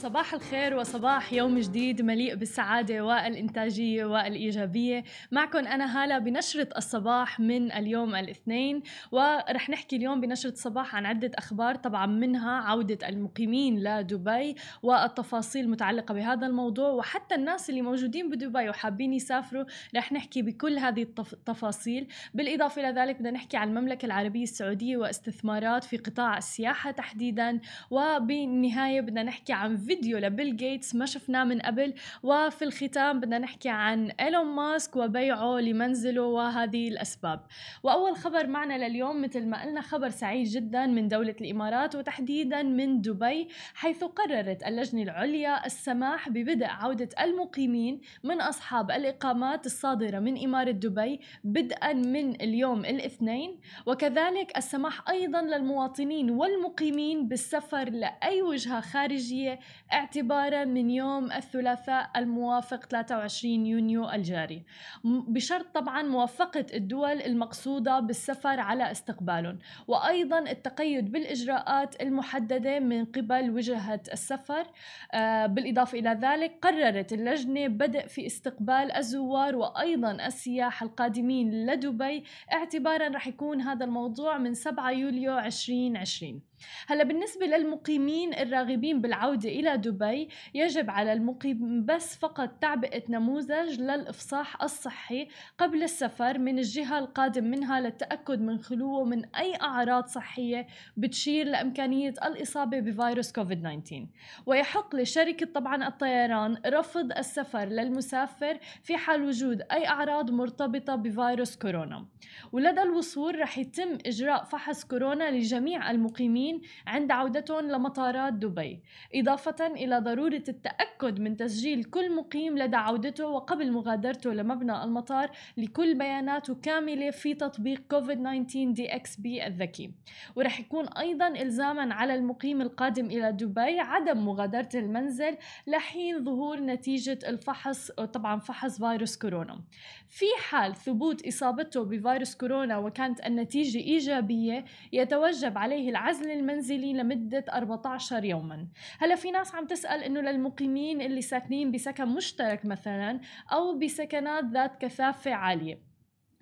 صباح الخير وصباح يوم جديد مليء بالسعادة والإنتاجية والإيجابية. معكم أنا هالة بنشرة الصباح من اليوم الاثنين ورح نحكي اليوم بنشرة الصباح عن عدة أخبار طبعا منها عودة المقيمين لدبي والتفاصيل المتعلقة بهذا الموضوع وحتى الناس اللي موجودين بدبي وحابين يسافروا رح نحكي بكل هذه التفاصيل. بالإضافة إلى ذلك بدنا نحكي عن المملكة العربية السعودية واستثمارات في قطاع السياحة تحديدا وبالنهاية بدنا نحكي عن فيديو لبيل جيتس ما شفناه من قبل وفي الختام بدنا نحكي عن إيلون ماسك وبيعه لمنزله وهذه الأسباب. وأول خبر معنا لليوم مثل ما قلنا خبر سعيد جدا من دولة الإمارات وتحديدا من دبي حيث قررت اللجنة العليا السماح ببدء عودة المقيمين من أصحاب الإقامات الصادرة من إمارة دبي بدءا من اليوم الاثنين. وكذلك السماح أيضا للمواطنين والمقيمين بالسفر لأي وجهة خارجية اعتبارا من يوم الثلاثاء الموافق 23 يونيو الجاري. بشرط طبعا موافقة الدول المقصودة بالسفر على استقبالهم وأيضا التقيد بالإجراءات المحددة من قبل وجهة السفر. آه، بالإضافة إلى ذلك قررت اللجنة بدء في استقبال الزوار وأيضا السياح القادمين لدبي. اعتبارا رح يكون هذا الموضوع من 7 يوليو 2020 هلا بالنسبة للمقيمين الراغبين بالعودة إلى دبي يجب على المقيم بس فقط تعبئة نموذج للإفصاح الصحي قبل السفر من الجهة القادم منها للتأكد من خلوه من أي أعراض صحية بتشير لإمكانية الإصابة بفيروس كوفيد 19 ويحق لشركة طبعا الطيران رفض السفر للمسافر في حال وجود أي أعراض مرتبطة بفيروس كورونا. ولدى الوصول رح يتم إجراء فحص كورونا لجميع المقيمين المواطنين عند عودتهم لمطارات دبي إضافة إلى ضرورة التأكد من تسجيل كل مقيم لدى عودته وقبل مغادرته لمبنى المطار لكل بياناته كاملة في تطبيق كوفيد 19 DXB الذكي. ورح يكون أيضا إلزاما على المقيم القادم إلى دبي عدم مغادرة المنزل لحين ظهور نتيجة الفحص طبعا فحص فيروس كورونا. في حال ثبوت إصابته بفيروس كورونا وكانت النتيجة إيجابية يتوجب عليه العزل المنزلي لمدة 14 يوما. هلا في ناس عم تسأل إنه للمقيمين اللي ساكنين بسكن مشترك مثلا أو بسكنات ذات كثافة عالية.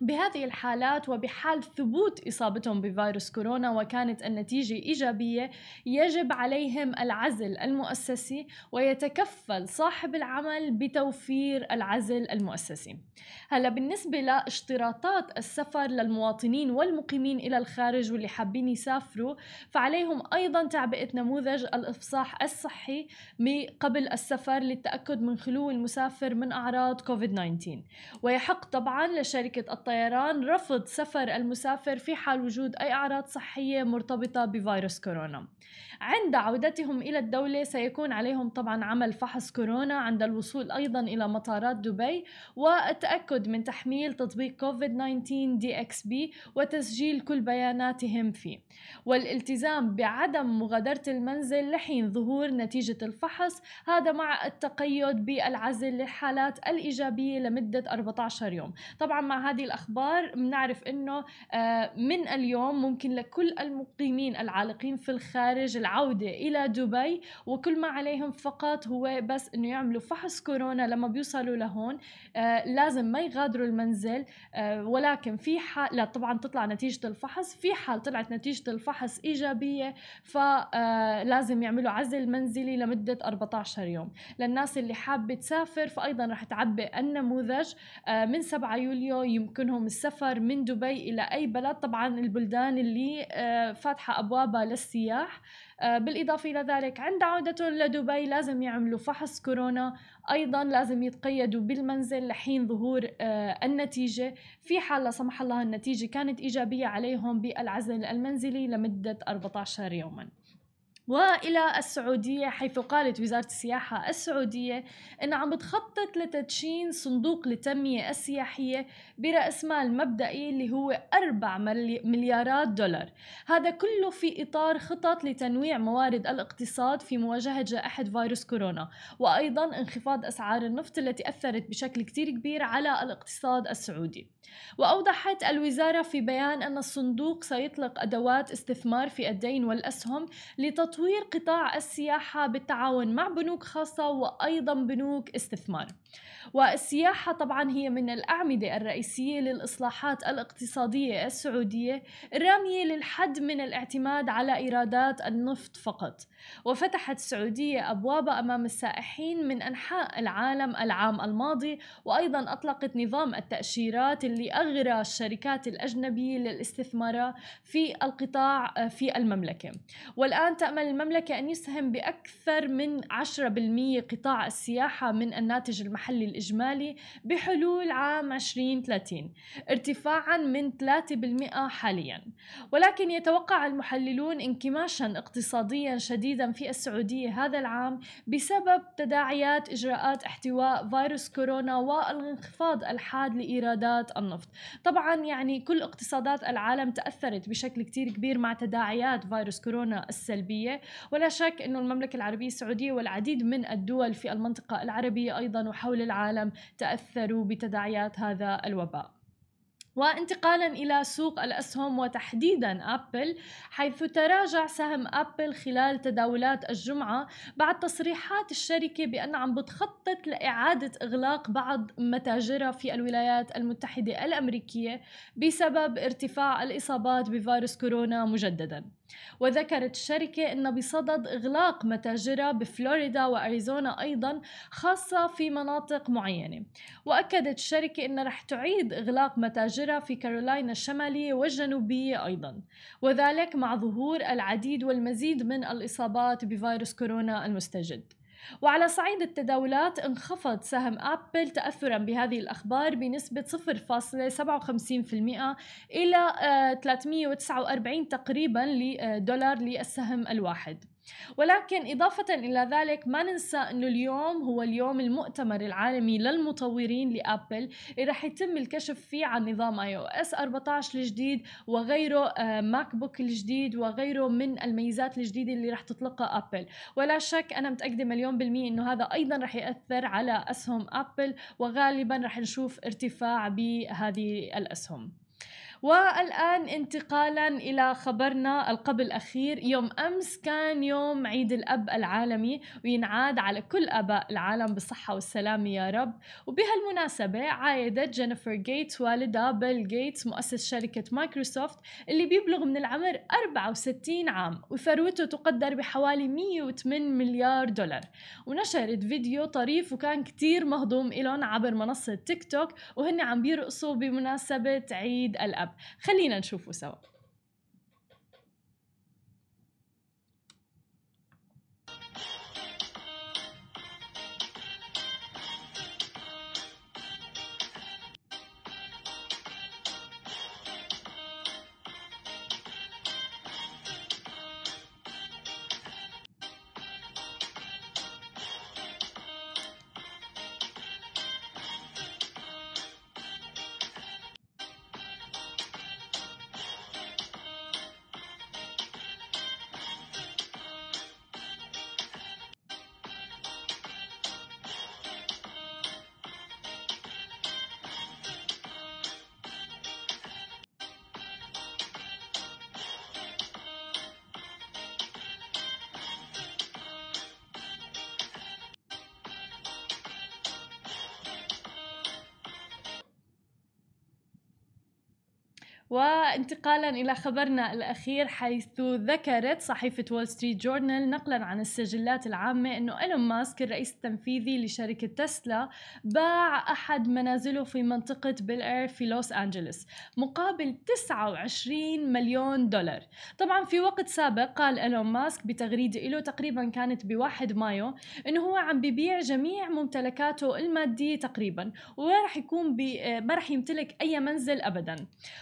بهذه الحالات وبحال ثبوت إصابتهم بفيروس كورونا وكانت النتيجة إيجابية يجب عليهم العزل المؤسسي ويتكفل صاحب العمل بتوفير العزل المؤسسي. هلا بالنسبة لاشتراطات السفر للمواطنين والمقيمين إلى الخارج واللي حابين يسافروا فعليهم أيضا تعبئة نموذج الإفصاح الصحي قبل السفر للتأكد من خلو المسافر من أعراض كوفيد 19 ويحق طبعا لشركة الطيران رفض سفر المسافر في حال وجود أي أعراض صحية مرتبطة بفيروس كورونا. عند عودتهم إلى الدولة سيكون عليهم طبعا عمل فحص كورونا عند الوصول أيضا إلى مطارات دبي والتأكد من تحميل تطبيق كوفيد 19 DXB وتسجيل كل بياناتهم فيه. والالتزام بعدم مغادرة المنزل لحين ظهور نتيجة الفحص هذا مع التقيد بالعزل للحالات الإيجابية لمدة 14 يوم. طبعا مع هذه الأخبار بنعرف أنه آه، من اليوم ممكن لكل المقيمين العالقين في الخارج العودة إلى دبي وكل ما عليهم فقط هو بس أنه يعملوا فحص كورونا لما بيوصلوا لهون آه، لازم ما يغادروا المنزل آه، ولكن في حال لا طبعا تطلع نتيجة الفحص في حال طلعت نتيجة الفحص إيجابية فلازم يعملوا عزل منزلي لمدة 14 يوم. للناس اللي حابة تسافر فأيضا رح تعبئ النموذج من 7 يوليو يمكنهم لهم السفر من دبي إلى أي بلد. طبعا البلدان اللي آه، فاتحة أبوابها للسياح. آه، بالإضافة إلى ذلك عند عودتهم لدبي لازم يعملوا فحص كورونا. أيضا لازم يتقيدوا بالمنزل لحين ظهور آه، النتيجة. في حال لا سمح الله النتيجة كانت إيجابية عليهم بالعزل المنزلي لمدة 14 يوما. وإلى السعودية حيث قالت وزارة السياحة السعودية إن عم بتخطط لتدشين صندوق للتنمية السياحية برأس مال مبدئي اللي هو 4 مليارات دولار. هذا كله في إطار خطط لتنويع موارد الاقتصاد في مواجهة جائحة فيروس كورونا وأيضا انخفاض أسعار النفط التي أثرت بشكل كتير كبير على الاقتصاد السعودي. وأوضحت الوزارة في بيان أن الصندوق سيطلق أدوات استثمار في الدين والأسهم لتطوير تطوير قطاع السياحة بالتعاون مع بنوك خاصة وأيضا بنوك استثمار. والسياحة طبعا هي من الأعمدة الرئيسية للإصلاحات الاقتصادية السعودية الرامية للحد من الاعتماد على إيرادات النفط فقط. وفتحت السعودية أبوابها أمام السائحين من أنحاء العالم العام الماضي وأيضا أطلقت نظام التأشيرات اللي أغرى الشركات الأجنبية للاستثمار في القطاع في المملكة. والآن تأمل المملكة أن يسهم بأكثر من 10% قطاع السياحة من الناتج المحلي الإجمالي بحلول عام 2030 ارتفاعا من 3% حاليا. ولكن يتوقع المحللون انكماشا اقتصاديا شديدا في السعودية هذا العام بسبب تداعيات إجراءات احتواء فيروس كورونا والانخفاض الحاد لإيرادات النفط. طبعا يعني كل اقتصادات العالم تأثرت بشكل كتير كبير مع تداعيات فيروس كورونا السلبية. ولا شك أنه المملكة العربية السعودية والعديد من الدول في المنطقة العربية أيضا وحول العالم تأثروا بتداعيات هذا الوباء. وانتقالا إلى سوق الأسهم وتحديدا أبل حيث تراجع سهم أبل خلال تداولات الجمعة بعد تصريحات الشركة بأن عم بتخطط لإعادة إغلاق بعض متاجرها في الولايات المتحدة الأمريكية بسبب ارتفاع الإصابات بفيروس كورونا مجددا. وذكرت الشركة أن بصدد إغلاق متاجرها بفلوريدا وأريزونا أيضا خاصة في مناطق معينة. وأكدت الشركة أنها رح تعيد إغلاق متاجرها في كارولاينا الشمالية والجنوبية أيضا. وذلك مع ظهور العديد والمزيد من الإصابات بفيروس كورونا المستجد. وعلى صعيد التداولات انخفض سهم أبل تأثرا بهذه الأخبار بنسبة 0.57% إلى 349 آه، تقريبا دولار للسهم الواحد. ولكن إضافة إلى ذلك ما ننسى أنه اليوم هو اليوم المؤتمر العالمي للمطورين لأبل اللي رح يتم الكشف فيه عن نظام iOS 14 الجديد وغيره ماك آه، بوك الجديد وغيره من الميزات الجديدة اللي رح تطلقها أبل. ولا شك أنا متأكدة مليون بالمية أنه هذا أيضا رح يأثر على أسهم أبل وغالبا رح نشوف ارتفاع بهذه الأسهم. والآن انتقالا إلى خبرنا القبل الأخير يوم أمس كان يوم عيد الأب العالمي وينعاد على كل آباء العالم بالصحة والسلامة يا رب. وبهالمناسبة عايدت جينيفر جيتس والدها بيل جيتس مؤسس شركة مايكروسوفت اللي بيبلغ من العمر 64 عام وثروته تقدر بحوالي 108 مليار دولار. ونشرت فيديو طريف وكان كتير مهضوم إلهم عبر منصة تيك توك وهن عم بيرقصوا بمناسبة عيد الأب. خلينا نشوفه سوا. وانتقالا إلى خبرنا الأخير حيث ذكرت صحيفة وول ستريت جورنال نقلا عن السجلات العامة إنه إيلون ماسك الرئيس التنفيذي لشركة تسلا باع أحد منازله في منطقة بيل إير في لوس أنجلوس مقابل 29 مليون دولار. طبعا في وقت سابق قال إيلون ماسك بتغريدة له تقريبا كانت بواحد مايو إنه هو عم ببيع جميع ممتلكاته المادية تقريبا وما راح يكون ما راح يمتلك أي منزل ابدا.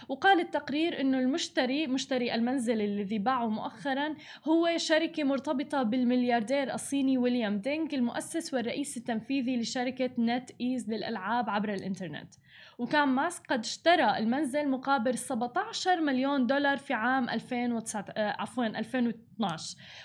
وقال قال التقرير إنه المشتري مشتري المنزل الذي باعه مؤخرا هو شركة مرتبطة بالملياردير الصيني ويليام دينغ المؤسس والرئيس التنفيذي لشركة نت إيز للألعاب عبر الإنترنت. وكان ماسك قد اشترى المنزل مقابل 17 مليون دولار في عام 2009 آه، عفوا 2012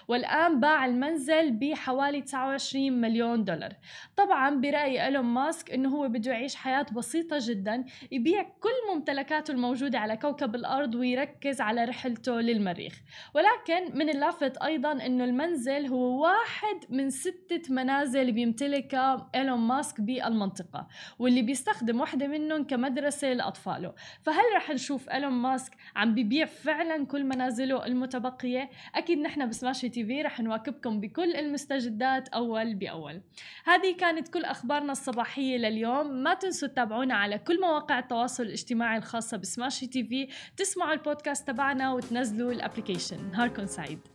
والآن باع المنزل بحوالي 29 مليون دولار. طبعا برأي إيلون ماسك إنه هو بده يعيش حياة بسيطة جدا يبيع كل ممتلكاته الموجودة على كوكب الأرض ويركز على رحلته للمريخ. ولكن من اللافت أيضا إنه المنزل هو واحد من ستة منازل بيمتلكها إيلون ماسك بالمنطقة. واللي بيستخدم واحدة منهم كمدرسة لأطفاله. فهل رح نشوف إيلون ماسك عم بيبيع فعلا كل منازله المتبقية؟ أكيد نحن ب Smashi TV رح نواكبكم بكل المستجدات أول بأول. هذه كانت كل أخبارنا الصباحية لليوم. ما تنسوا تتابعونا على كل مواقع التواصل الاجتماعي الخاصة ب Smashi TV. تسمعوا البودكاست تبعنا وتنزلوا ال application. نهاركم سعيد.